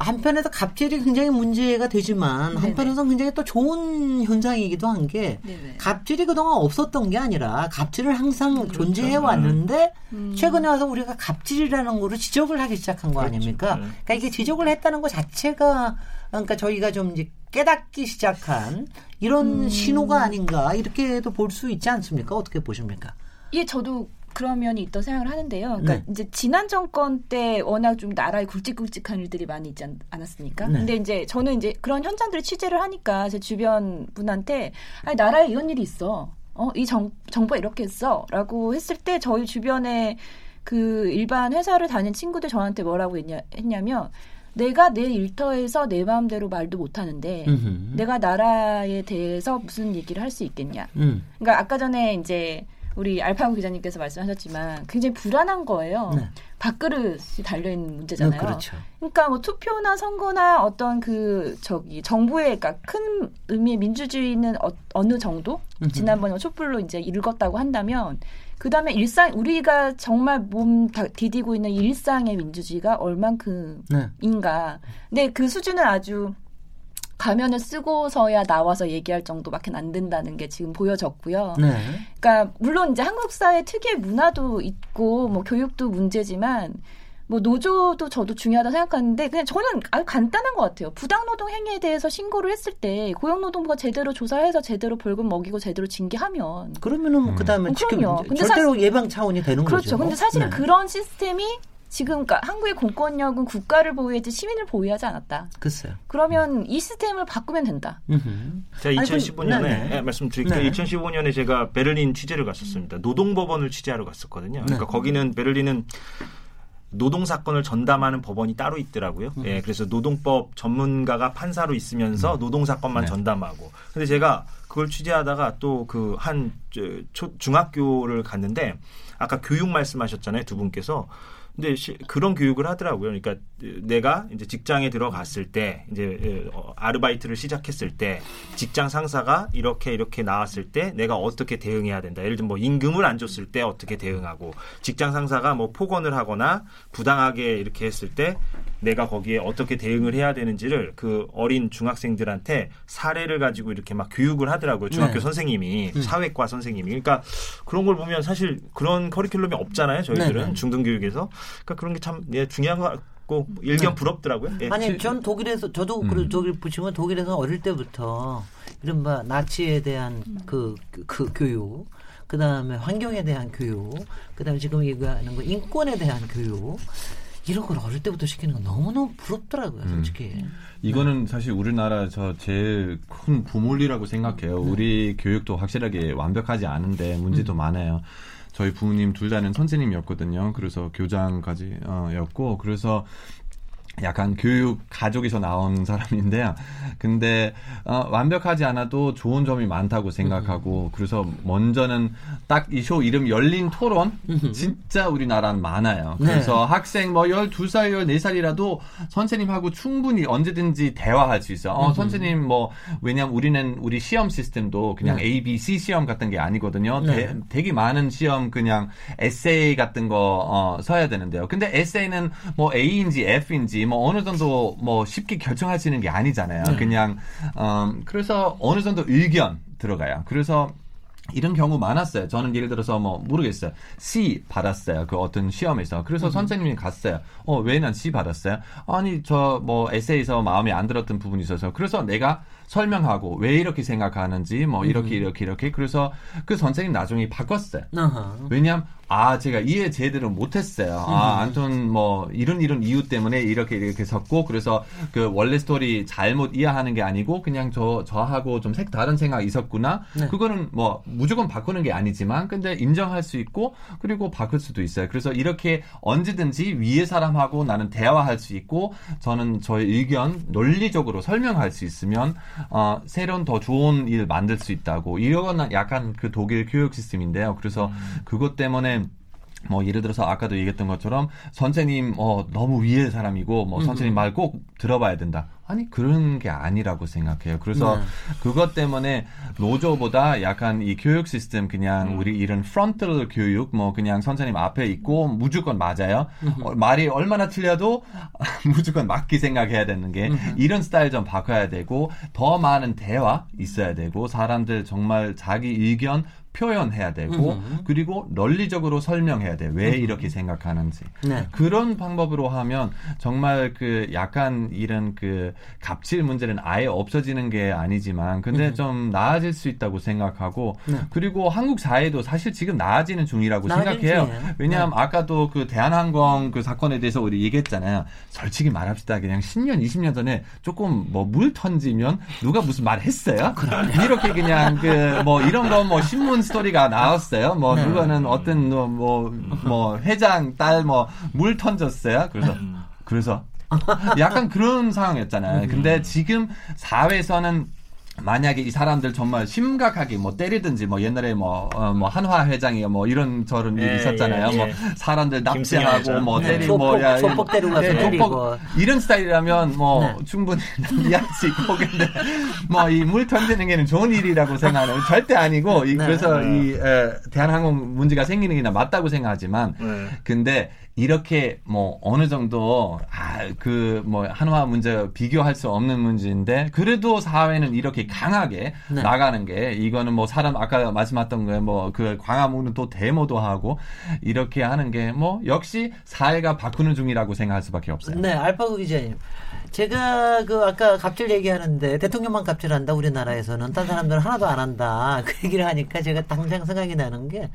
S2: 한편에서 갑질이 굉장히 문제가 되지만 한편에서 굉장히 또 좋은 현상이기도 한 게 갑질이 그동안 없었던 게 아니라 갑질을 항상 그렇죠. 존재해 왔는데 음. 최근에 와서 우리가 갑질이라는 거를 지적을 하기 시작한 거 그렇죠. 아닙니까? 네. 그러니까 이게 지적을 했다는 것 자체가 그러니까 저희가 좀 이제 깨닫기 시작한 이런 음. 신호가 아닌가 이렇게도 볼 수 있지 않습니까? 어떻게 보십니까?
S3: 예, 저도 그런 면이 있다고 생각을 하는데요. 그러니까 네. 이제 지난 정권 때 워낙 좀 나라에 굵직굵직한 일들이 많이 있지 않았습니까? 네. 근데 이제 저는 이제 그런 현장들을 취재를 하니까 제 주변 분한테 아니 나라에 이런 일이 있어. 어, 이 정, 정부가 이렇게 했어. 라고 했을 때 저희 주변에 그 일반 회사를 다닌 친구들 저한테 뭐라고 했냐, 했냐면 내가 내 일터에서 내 마음대로 말도 못 하는데 음흠. 내가 나라에 대해서 무슨 얘기를 할 수 있겠냐. 음. 그러니까 아까 전에 이제 우리 알파고 기자님께서 말씀하셨지만 굉장히 불안한 거예요. 네. 밥그릇이 달려 있는 문제잖아요. 네, 그렇죠. 그러니까 뭐 투표나 선거나 어떤 그 저기 정부의 그러니까 큰 의미의 민주주의는 어, 느 정도 지난번에 뭐 촛불로 이제 읽었다고 한다면 그 다음에 일상, 우리가 정말 몸 디디고 있는 일상의 민주주의가 얼만큼인가. 네. 근데 그 수준은 아주 가면을 쓰고서야 나와서 얘기할 정도밖에 안 된다는 게 지금 보여졌고요. 네. 그러니까 물론 이제 한국 사회 특유의 문화도 있고 뭐 교육도 문제지만 뭐 노조도 저도 중요하다 생각하는데 그냥 저는 아주 간단한 것 같아요. 부당노동 행위에 대해서 신고를 했을 때 고용노동부가 제대로 조사해서 제대로 벌금 먹이고 제대로 징계하면
S2: 그러면은 뭐 음. 그다음에 지금 어, 근데 절대로 사실, 예방 차원이 되는
S3: 그렇죠.
S2: 거죠.
S3: 그렇죠. 근데 사실은 네. 그런 시스템이 지금 그러니까 한국의 공권력은 국가를 보호했지 시민을 보호하지 않았다.
S2: 글쎄요.
S3: 그러면 이 시스템을 바꾸면 된다.
S4: 제가 2015년에 네, 네. 말씀드릴게요. 네. 2015년에 제가 베를린 취재를 갔었습니다. 노동법원을 취재하러 갔었거든요. 그러니까 네. 거기는 베를린은 노동 사건을 전담하는 법원이 따로 있더라고요. 음. 예, 그래서 노동법 전문가가 판사로 있으면서 음. 노동 사건만 네. 전담하고. 근데 제가 그걸 취재하다가 또 그 한 중학교를 갔는데 아까 교육 말씀하셨잖아요, 두 분께서. 근데 시, 그런 교육을 하더라고요. 그러니까 내가 이제 직장에 들어갔을 때 이제 어, 아르바이트를 시작했을 때 직장 상사가 이렇게 이렇게 나왔을 때 내가 어떻게 대응해야 된다. 예를 들면 뭐 임금을 안 줬을 때 어떻게 대응하고 직장 상사가 뭐 폭언을 하거나 부당하게 이렇게 했을 때 내가 거기에 어떻게 대응을 해야 되는지를 그 어린 중학생들한테 사례를 가지고 이렇게 막 교육을 하더라고요. 중학교 네. 선생님이 음. 사회과 선생님이. 그러니까 그런 걸 보면 사실 그런 커리큘럼이 없잖아요. 저희들은 네. 네. 중등교육에서. 그러니까 그런 게참 예, 중요한 것 같고 일견 네. 부럽더라고요.
S2: 예. 아니, 전 독일에서 저도 음. 독일 보시면 독일에서 어릴 때부터 이른바 나치에 대한 그, 그, 그 교육, 그 다음에 환경에 대한 교육, 그 다음에 지금 얘기하는 거 인권에 대한 교육. 이런 걸 어릴 때부터 시키는 건 너무너무 부럽더라고요, 음. 솔직히. 음.
S7: 이거는 사실 우리나라 저 제일 큰 부물이라고 생각해요. 네. 우리 교육도 확실하게 완벽하지 않은데 문제도 음. 많아요. 저희 부모님 둘 다는 선생님이었거든요. 그래서 교장까지였고 그래서 약간 교육 가족에서 나온 사람인데요. 근데 어, 완벽하지 않아도 좋은 점이 많다고 생각하고 음. 그래서 먼저는 딱 이 쇼 이름 열린 토론 진짜 우리나라는 많아요. 네. 그래서 네. 학생 뭐 12살, 14살이라도 선생님하고 충분히 언제든지 대화할 수 있어요. 어, 선생님 뭐 왜냐면 우리는 우리 시험 시스템도 그냥 네. A, B, C 시험 같은 게 아니거든요. 네. 대, 되게 많은 시험 그냥 에세이 같은 거 어, 써야 되는데요. 근데 에세이는 뭐 A인지 F인지 뭐 어느 정도 뭐 쉽게 결정하시는 게 아니잖아요. 네. 그냥 음, 그래서 어느 정도 의견 들어가요. 그래서 이런 경우 많았어요. 저는 예를 들어서 뭐 모르겠어요. C 받았어요. 그 어떤 시험에서. 그래서 음. 선생님이 갔어요. 어, 왜 난 C 받았어요? 아니, 저 뭐 에세이에서 마음에 안 들었던 부분이 있어서. 그래서 내가 설명하고 왜 이렇게 생각하는지 뭐 이렇게 음. 이렇게 이렇게 그래서 그 선생님 나중에 바꿨어요. uh-huh. 왜냐하면 아 제가 이해 제대로 못했어요. 아 안톤 뭐 이런 이런 이유 때문에 이렇게 이렇게 섰고 그래서 그 원래 스토리 잘못 이해하는 게 아니고 그냥 저 저하고 좀 색다른 생각이 있었구나. 네. 그거는 뭐 무조건 바꾸는 게 아니지만 근데 인정할 수 있고 그리고 바꿀 수도 있어요. 그래서 이렇게 언제든지 위에 사람하고 나는 대화할 수 있고 저는 저의 의견 논리적으로 설명할 수 있으면 어, 새로운 더 좋은 일 만들 수 있다고 이거는 약간 그 독일 교육 시스템인데요. 그래서 음. 그것 때문에 뭐 예를 들어서 아까도 얘기했던 것처럼 선생님 어 너무 위의 사람이고 뭐 선생님 말 꼭 들어봐야 된다. 아니 그런 게 아니라고 생각해요. 그래서 네. 그것 때문에 노조보다 약간 이 교육 시스템 그냥 음. 우리 이런 front 교육 뭐 그냥 선생님 앞에 있고 무조건 맞아요. 음. 어, 말이 얼마나 틀려도 무조건 맞게 생각해야 되는 게 음. 이런 스타일 좀 바꿔야 되고 더 많은 대화 있어야 되고 사람들 정말 자기 의견 표현해야 되고 음 그리고 논리적으로 설명해야 돼. 왜음 이렇게 생각하는지. 네. 그런 방법으로 하면 정말 그 약간 이런 그 갑질 문제는 아예 없어지는 게 아니지만 근데 음. 좀 나아질 수 있다고 생각하고 네. 그리고 한국 사회도 사실 지금 나아지는 중이라고 생각해요. 왜냐하면 네. 아까도 그 대한항공 그 사건에 대해서 우리 얘기했잖아요. 솔직히 말합시다. 그냥 10년, 20년 전에 조금 뭐 물 던지면 누가 무슨 말 했어요? 이렇게 그냥 그 뭐 이런 거 뭐 신문 스토리가 나왔어요. 뭐 네. 누가는 어떤 뭐뭐 뭐 회장 딸 뭐 물 던졌어요. 그래서 음. 그래서 약간 그런 상황이었잖아요. 근데 음. 지금 사회에서는 만약에 이 사람들 정말 심각하게 뭐 때리든지 뭐 옛날에 뭐, 어, 뭐 한화 회장이 뭐 이런 저런 일이 예, 있었잖아요. 예, 뭐 예. 뭐 사람들 납치하고 뭐 네. 때리고 뭐야
S2: 조폭 때리고 가서 네, 조폭
S7: 이런 스타일이라면 뭐 네. 충분히 이해할 수 있고 근데 뭐이 물 던지는 게는 좋은 일이라고 생각하는 절대 아니고 이, 네. 그래서 이 에, 대한항공 문제가 생기는 게 맞다고 생각하지만 네. 근데 이렇게 뭐 어느 정도 아 그 뭐 한화 문제 비교할 수 없는 문제인데 그래도 사회는 이렇게 강하게 네. 나가는 게 이거는 뭐 사람 아까 말씀하셨던 거뭐그 광화문은 또 데모도 하고 이렇게 하는 게 뭐 역시 사회가 바꾸는 중이라고 생각할 수밖에 없어요.
S2: 네, 알파고 기자님. 제가 그 아까 갑질 얘기하는데 대통령만 갑질한다 우리나라에서는 딴 사람들은 하나도 안 한다 그 얘기를 하니까 제가 당장 생각이 나는 게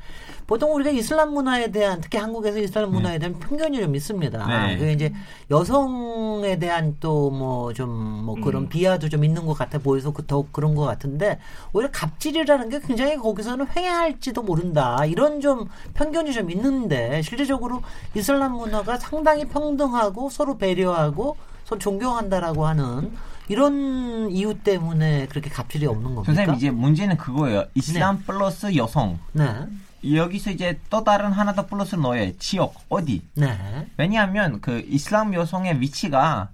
S2: 보통 우리가 이슬람 문화에 대한 특히 한국에서 이슬람 문화에 네. 대한 편견이 좀 있습니다. 네. 그 이제 여성에 대한 또 뭐 좀뭐 뭐 그런 음. 비하도 좀 있는 것 같아 보여서 그더 그런 것 같은데 오히려 갑질이라는 게 굉장히 거기서는 횡행할지도 모른다 이런 좀 편견이 좀 있는데 실제적으로 이슬람 문화가 상당히 평등하고 서로 배려하고 서로 존경한다라고 하는 이런 이유 때문에 그렇게 갑질이 없는 겁니까?
S6: 선생님 이제 문제는 그거예요. 이슬람 네. 플러스 여성. 네. 여기서 이제 또 다른 하나 더 플러스 넣어요. 지역 어디? 네. 왜냐하면 그 이슬람 여성의 위치가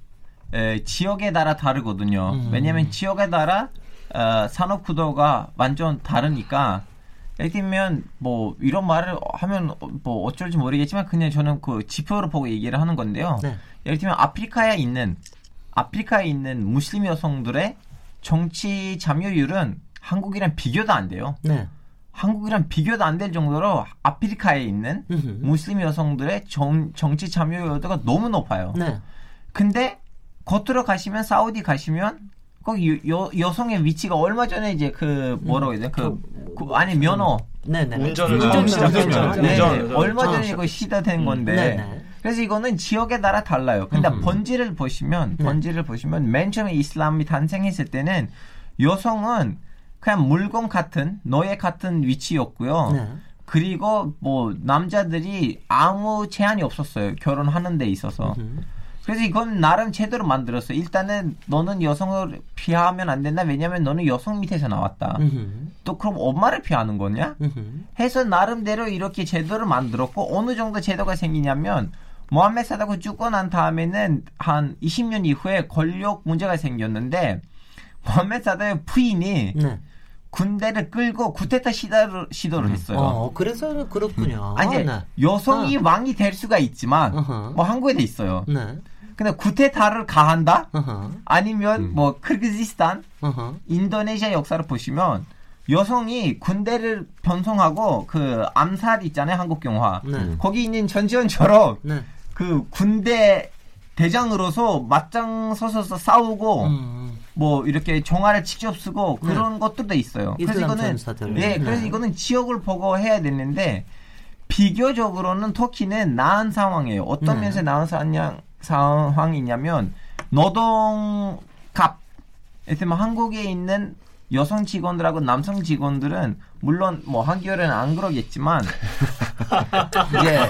S6: 에, 지역에 따라 다르거든요. 음. 왜냐하면 지역에 따라 어, 산업 구도가 완전 다르니까 예를 들면 뭐 이런 말을 하면 뭐 어쩔지 모르겠지만 그냥 저는 그 지표를 보고 얘기를 하는 건데요. 네. 예를 들면 아프리카에 있는 아프리카에 있는 무슬림 여성들의 정치 참여율은 한국이랑 비교도 안 돼요. 네. 한국이랑 비교도 안 될 정도로 아프리카에 있는 무슬림 여성들의 정, 정치 참여율도가 너무 높아요. 네. 근데 겉으로 가시면 사우디 가시면 거기 여, 여성의 위치가 얼마 전에 이제 그 뭐라고 해야 돼? 그, 그, 그 아니 면허
S4: 네네. 운전을
S6: 운전 시작했죠. 네. 네. 얼마 전에 이거 시다된 음. 건데. 네네. 그래서 이거는 지역에 따라 달라요. 근데 음. 번지를 보시면 네. 번지를 보시면 맨 처음에 이슬람이 탄생했을 때는 여성은 그냥 물건 같은 노예 같은 위치였고요. 네. 그리고 뭐 남자들이 아무 제한이 없었어요. 결혼하는 데 있어서. 음. 그래서 이건 나름 제대로 만들었어. 일단은 너는 여성을 피하면 안 된다. 왜냐면 너는 여성 밑에서 나왔다. 으흠. 또 그럼 엄마를 피하는 거냐? 으흠. 해서 나름대로 이렇게 제도를 만들었고 어느 정도 제도가 생기냐면 모함메 사다가 죽고 난 다음에는 한 20년 이후에 권력 문제가 생겼는데 모함메 사다의 부인이 네. 군대를 끌고 구테타 시도를, 시도를 음. 했어요.
S2: 어, 그래서 그렇군요.
S6: 아니, 네. 여성이 어. 왕이 될 수가 있지만, uh-huh. 뭐 한국에도 있어요. 네. 근데 구테타를 가한다? Uh-huh. 아니면 음. 뭐 크르기스탄, uh-huh. 인도네시아 역사를 보시면 여성이 군대를 변성하고 그 암살 있잖아요 한국 영화 네. 거기 있는 전지현처럼 네. 그 군대 대장으로서 맞짱 서서 싸우고 음. 뭐 이렇게 종아를 직접 쓰고 네. 그런 네. 것들도 있어요. 그래서 이거는 네, 그래서 이거는 지역을 보고 해야 되는데 비교적으로는 터키는 나은 상황이에요. 어떤 네. 면에서 나은 상황이냐면 노동갑, 예를 한국에 있는 여성 직원들하고 남성 직원들은 물론 뭐 한겨울에는 안 그러겠지만 이제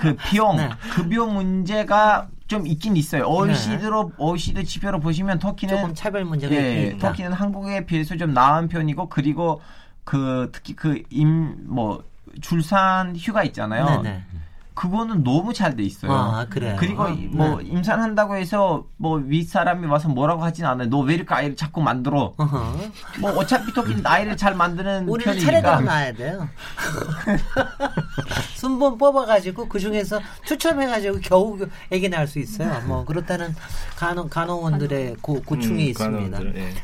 S6: 그 비용 네. 급여 문제가 좀 있긴 있어요. OECD로 네. OECD 지표로 보시면 터키는
S2: 조금 차별 문제가 예,
S6: 있다. 터키는 한국에 비해서 좀 나은 편이고 그리고 그 특히 그 임뭐 출산 휴가 있잖아요. 네네. 네. 그거는 너무 잘 돼 있어요.
S2: 아, 그래.
S6: 그리고 아, 뭐 네. 임산한다고 해서 뭐 윗사람이 와서 뭐라고 하진 않아요. 너 왜 이렇게 아이를 자꾸 만들어? 어허. 뭐 어차피 토끼는 아이를 잘 만드는
S2: 우리는 편이니까. 차례대로 낳아야 돼요. 순번 뽑아가지고 그 중에서 추첨해가지고 겨우 애기 낳을 수 있어요. 뭐 그렇다는 간호 간호원들의 고, 고충이 음, 있습니다. 간호원들, 예.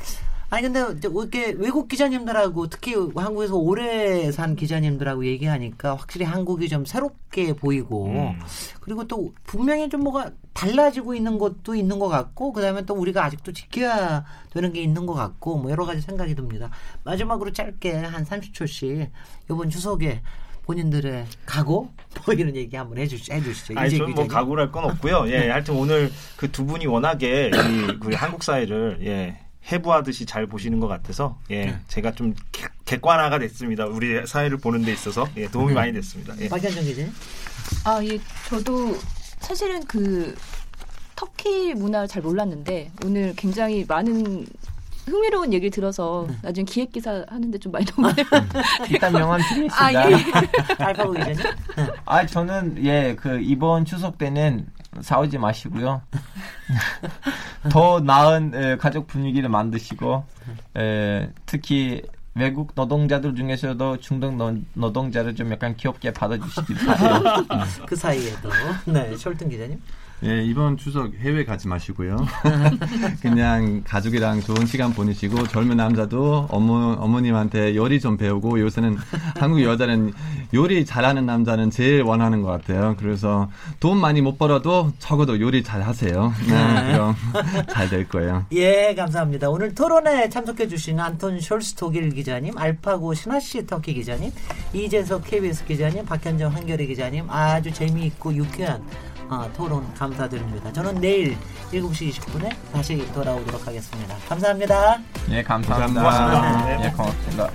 S2: 아니 근데 이렇게 외국 기자님들하고 특히 한국에서 오래 산 기자님들하고 얘기하니까 확실히 한국이 좀 새롭게 보이고 음. 그리고 또 분명히 좀 뭐가 달라지고 있는 것도 있는 것 같고 그다음에 또 우리가 아직도 지켜야 되는 게 있는 것 같고 뭐 여러 가지 생각이 듭니다. 마지막으로 짧게 한 30초씩 이번 추석에 본인들의 각오 뭐 이런 얘기 한번 해주시, 해주시죠.
S4: 아니 저는 뭐 각오랄 건 없고요. 예, 하여튼 오늘 그 두 분이 워낙에 이 우리 한국 사회를 예 해부하듯이 잘 보시는 것 같아서 예 네. 제가 좀 객관화가 됐습니다. 우리 사회를 보는 데 있어서 예, 도움이 네. 많이 됐습니다.
S2: 예. 박현정 기자님.
S3: 아, 예, 저도 사실은 그 터키 문화를 잘 몰랐는데 오늘 굉장히 많은 흥미로운 얘기를 들어서 네. 나중에 기획 기사 하는데 좀 많이 도움이 돼요.
S6: 일단 명함 드리겠습니다. 아,
S2: 예. 알파고 기자님.
S6: 아, 저는 예, 그 이번 추석 때는 싸우지 마시고요. 더 나은 에, 가족 분위기를 만드시고 에, 특히 외국 노동자들 중에서도 중동 노, 동자를좀 약간 귀엽게 받아주시길 바래요.
S2: 그 사이에도 네, 셜튼 기자님.
S7: 예, 이번 추석 해외 가지 마시고요. 그냥 가족이랑 좋은 시간 보내시고 젊은 남자도 어머, 어머님한테 요리 좀 배우고 요새는 한국 여자는 요리 잘하는 남자는 제일 원하는 것 같아요. 그래서 돈 많이 못 벌어도 적어도 요리 잘 하세요. 네, 네. 그럼 잘 될 거예요.
S2: 예, 감사합니다. 오늘 토론에 참석해 주신 안톤 숄스 독일 기자님, 알파고 신하시 터키 기자님, 이재석 KBS 기자님, 박현정 한겨레 기자님 아주 재미있고 유쾌한 어, 토론 감사드립니다. 저는 내일 7시 20분에 다시 돌아오도록 하겠습니다. 감사합니다.
S6: 네, 감사합니다. 감사합니다. 네, 고맙습니다.